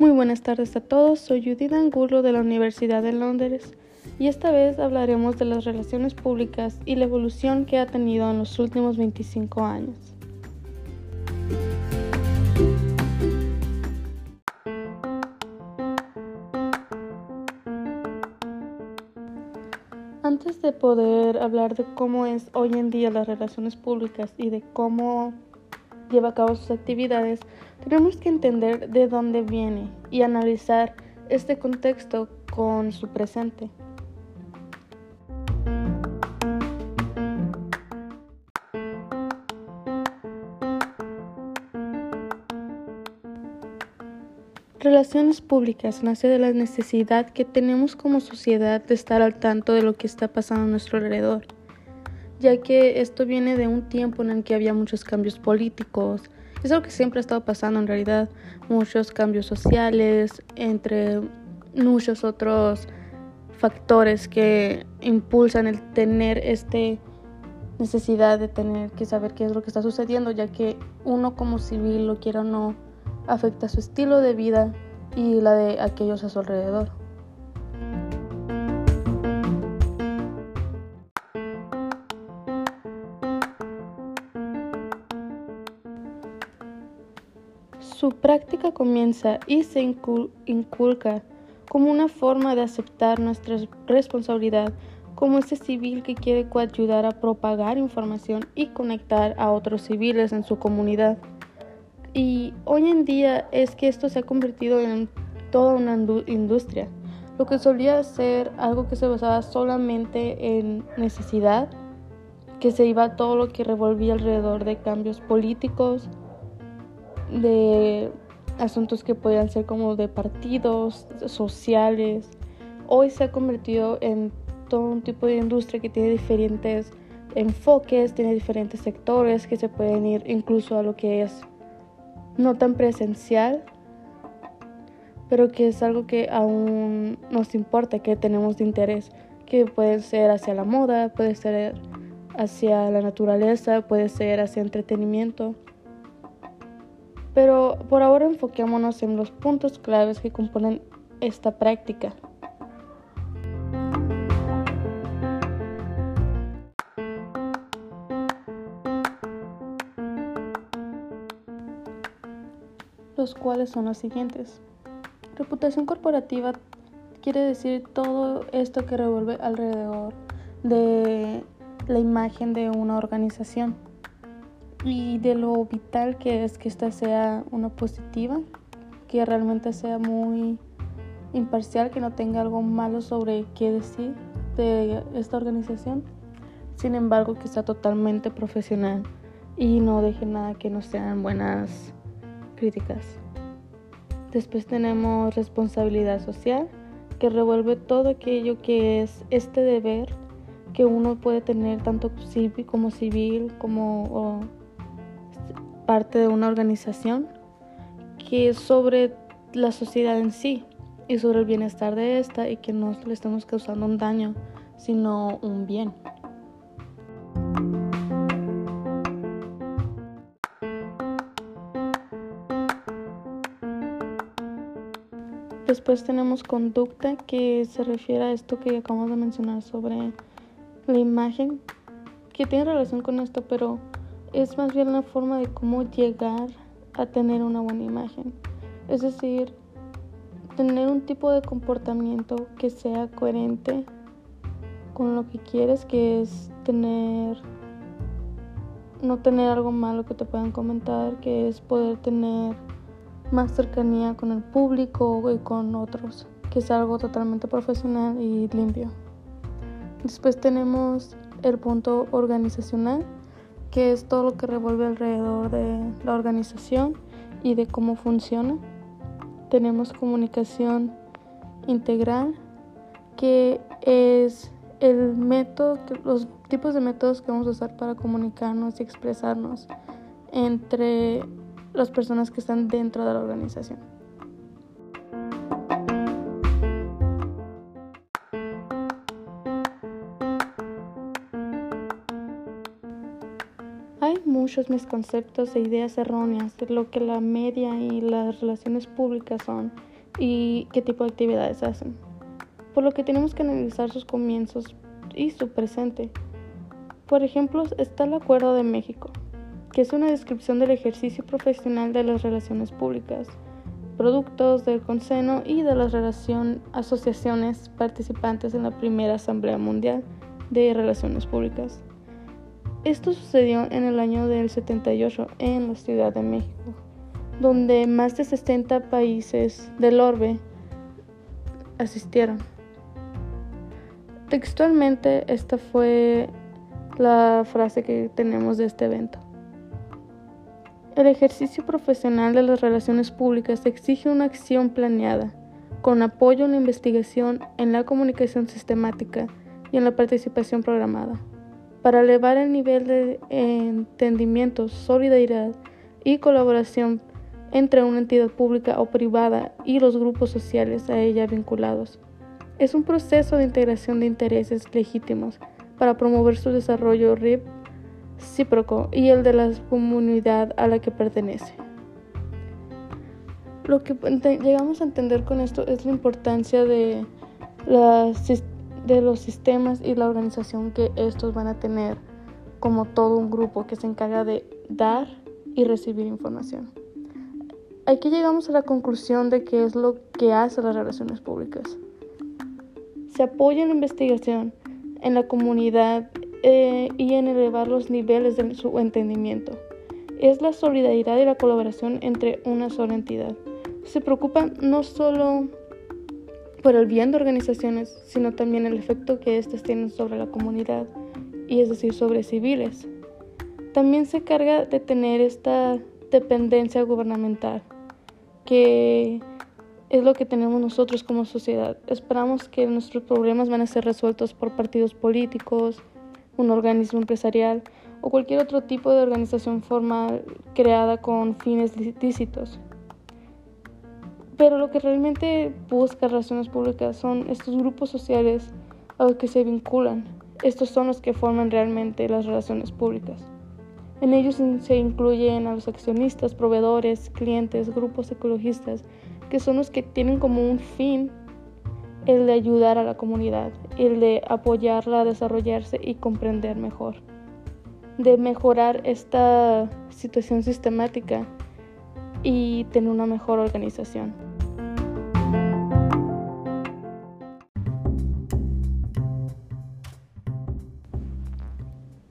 Muy buenas tardes a todos, soy Judith Angulo de la Universidad de Londres y esta vez hablaremos de las relaciones públicas y la evolución que ha tenido en los últimos 25 años. Antes de poder hablar de cómo es hoy en día las relaciones públicas y de cómo lleva a cabo sus actividades, tenemos que entender de dónde viene y analizar este contexto con su presente. Relaciones públicas nace de la necesidad que tenemos como sociedad de estar al tanto de lo que está pasando a nuestro alrededor ya que esto viene de un tiempo en el que había muchos cambios políticos. Es algo que siempre ha estado pasando en realidad, muchos cambios sociales, entre muchos otros factores que impulsan el tener esta necesidad de tener que saber qué es lo que está sucediendo, ya que uno como civil, lo quiera o no, afecta su estilo de vida y la de aquellos a su alrededor. Su práctica comienza y se inculca como una forma de aceptar nuestra responsabilidad como ese civil que quiere ayudar a propagar información y conectar a otros civiles en su comunidad. Y hoy en día es que esto se ha convertido en toda una industria. Lo que solía ser algo que se basaba solamente en necesidad, que se iba todo lo que revolvía alrededor de cambios políticos, de asuntos que podían ser como de partidos, sociales. Hoy se ha convertido en todo un tipo de industria que tiene diferentes enfoques, tiene diferentes sectores que se pueden ir incluso a lo que es no tan presencial, pero que es algo que aún nos importa, que tenemos de interés, que puede ser hacia la moda, puede ser hacia la naturaleza, puede ser hacia entretenimiento. Pero por ahora enfoquémonos en los puntos claves que componen esta práctica. los cuales son los siguientes. Reputación corporativa quiere decir todo esto que revuelve alrededor de la imagen de una organización y de lo vital que es que esta sea una positiva, que realmente sea muy imparcial, que no tenga algo malo sobre qué decir de esta organización, sin embargo que sea totalmente profesional y no deje nada que no sean buenas críticas. Después tenemos responsabilidad social, que revuelve todo aquello que es este deber que uno puede tener tanto civil como civil como parte de una organización que es sobre la sociedad en sí y sobre el bienestar de esta y que no le estamos causando un daño, sino un bien. Después tenemos conducta que se refiere a esto que acabamos de mencionar sobre la imagen, que tiene relación con esto, pero es más bien la forma de cómo llegar a tener una buena imagen. Es decir, tener un tipo de comportamiento que sea coherente con lo que quieres, que es tener, no tener algo malo que te puedan comentar, que es poder tener más cercanía con el público y con otros, que es algo totalmente profesional y limpio. Después tenemos el punto organizacional que es todo lo que revuelve alrededor de la organización y de cómo funciona. Tenemos comunicación integral, que es el método, los tipos de métodos que vamos a usar para comunicarnos y expresarnos entre las personas que están dentro de la organización. Muchos mis conceptos e ideas erróneas de lo que la media y las relaciones públicas son y qué tipo de actividades hacen. Por lo que tenemos que analizar sus comienzos y su presente. Por ejemplo, está el Acuerdo de México, que es una descripción del ejercicio profesional de las relaciones públicas, productos del conseno y de las relación, asociaciones participantes en la primera Asamblea Mundial de Relaciones Públicas. Esto sucedió en el año del 78 en la Ciudad de México, donde más de 60 países del orbe asistieron. Textualmente, esta fue la frase que tenemos de este evento. El ejercicio profesional de las relaciones públicas exige una acción planeada, con apoyo en la investigación, en la comunicación sistemática y en la participación programada para elevar el nivel de entendimiento, solidaridad y colaboración entre una entidad pública o privada y los grupos sociales a ella vinculados. Es un proceso de integración de intereses legítimos para promover su desarrollo recíproco y el de la comunidad a la que pertenece. Lo que llegamos a entender con esto es la importancia de las de los sistemas y la organización que estos van a tener como todo un grupo que se encarga de dar y recibir información. Aquí llegamos a la conclusión de qué es lo que hace las relaciones públicas. Se apoya en la investigación, en la comunidad eh, y en elevar los niveles de su entendimiento. Es la solidaridad y la colaboración entre una sola entidad. Se preocupa no solo por el bien de organizaciones, sino también el efecto que éstas tienen sobre la comunidad, y es decir, sobre civiles. También se carga de tener esta dependencia gubernamental, que es lo que tenemos nosotros como sociedad. Esperamos que nuestros problemas van a ser resueltos por partidos políticos, un organismo empresarial o cualquier otro tipo de organización formal creada con fines lícitos. Pero lo que realmente busca relaciones públicas son estos grupos sociales a los que se vinculan. Estos son los que forman realmente las relaciones públicas. En ellos se incluyen a los accionistas, proveedores, clientes, grupos ecologistas, que son los que tienen como un fin el de ayudar a la comunidad, el de apoyarla a desarrollarse y comprender mejor, de mejorar esta situación sistemática y tener una mejor organización.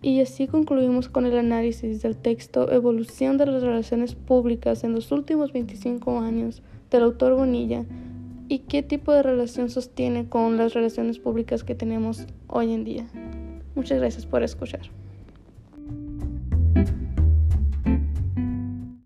Y así concluimos con el análisis del texto Evolución de las Relaciones Públicas en los últimos 25 años del autor Bonilla y qué tipo de relación sostiene con las relaciones públicas que tenemos hoy en día. Muchas gracias por escuchar.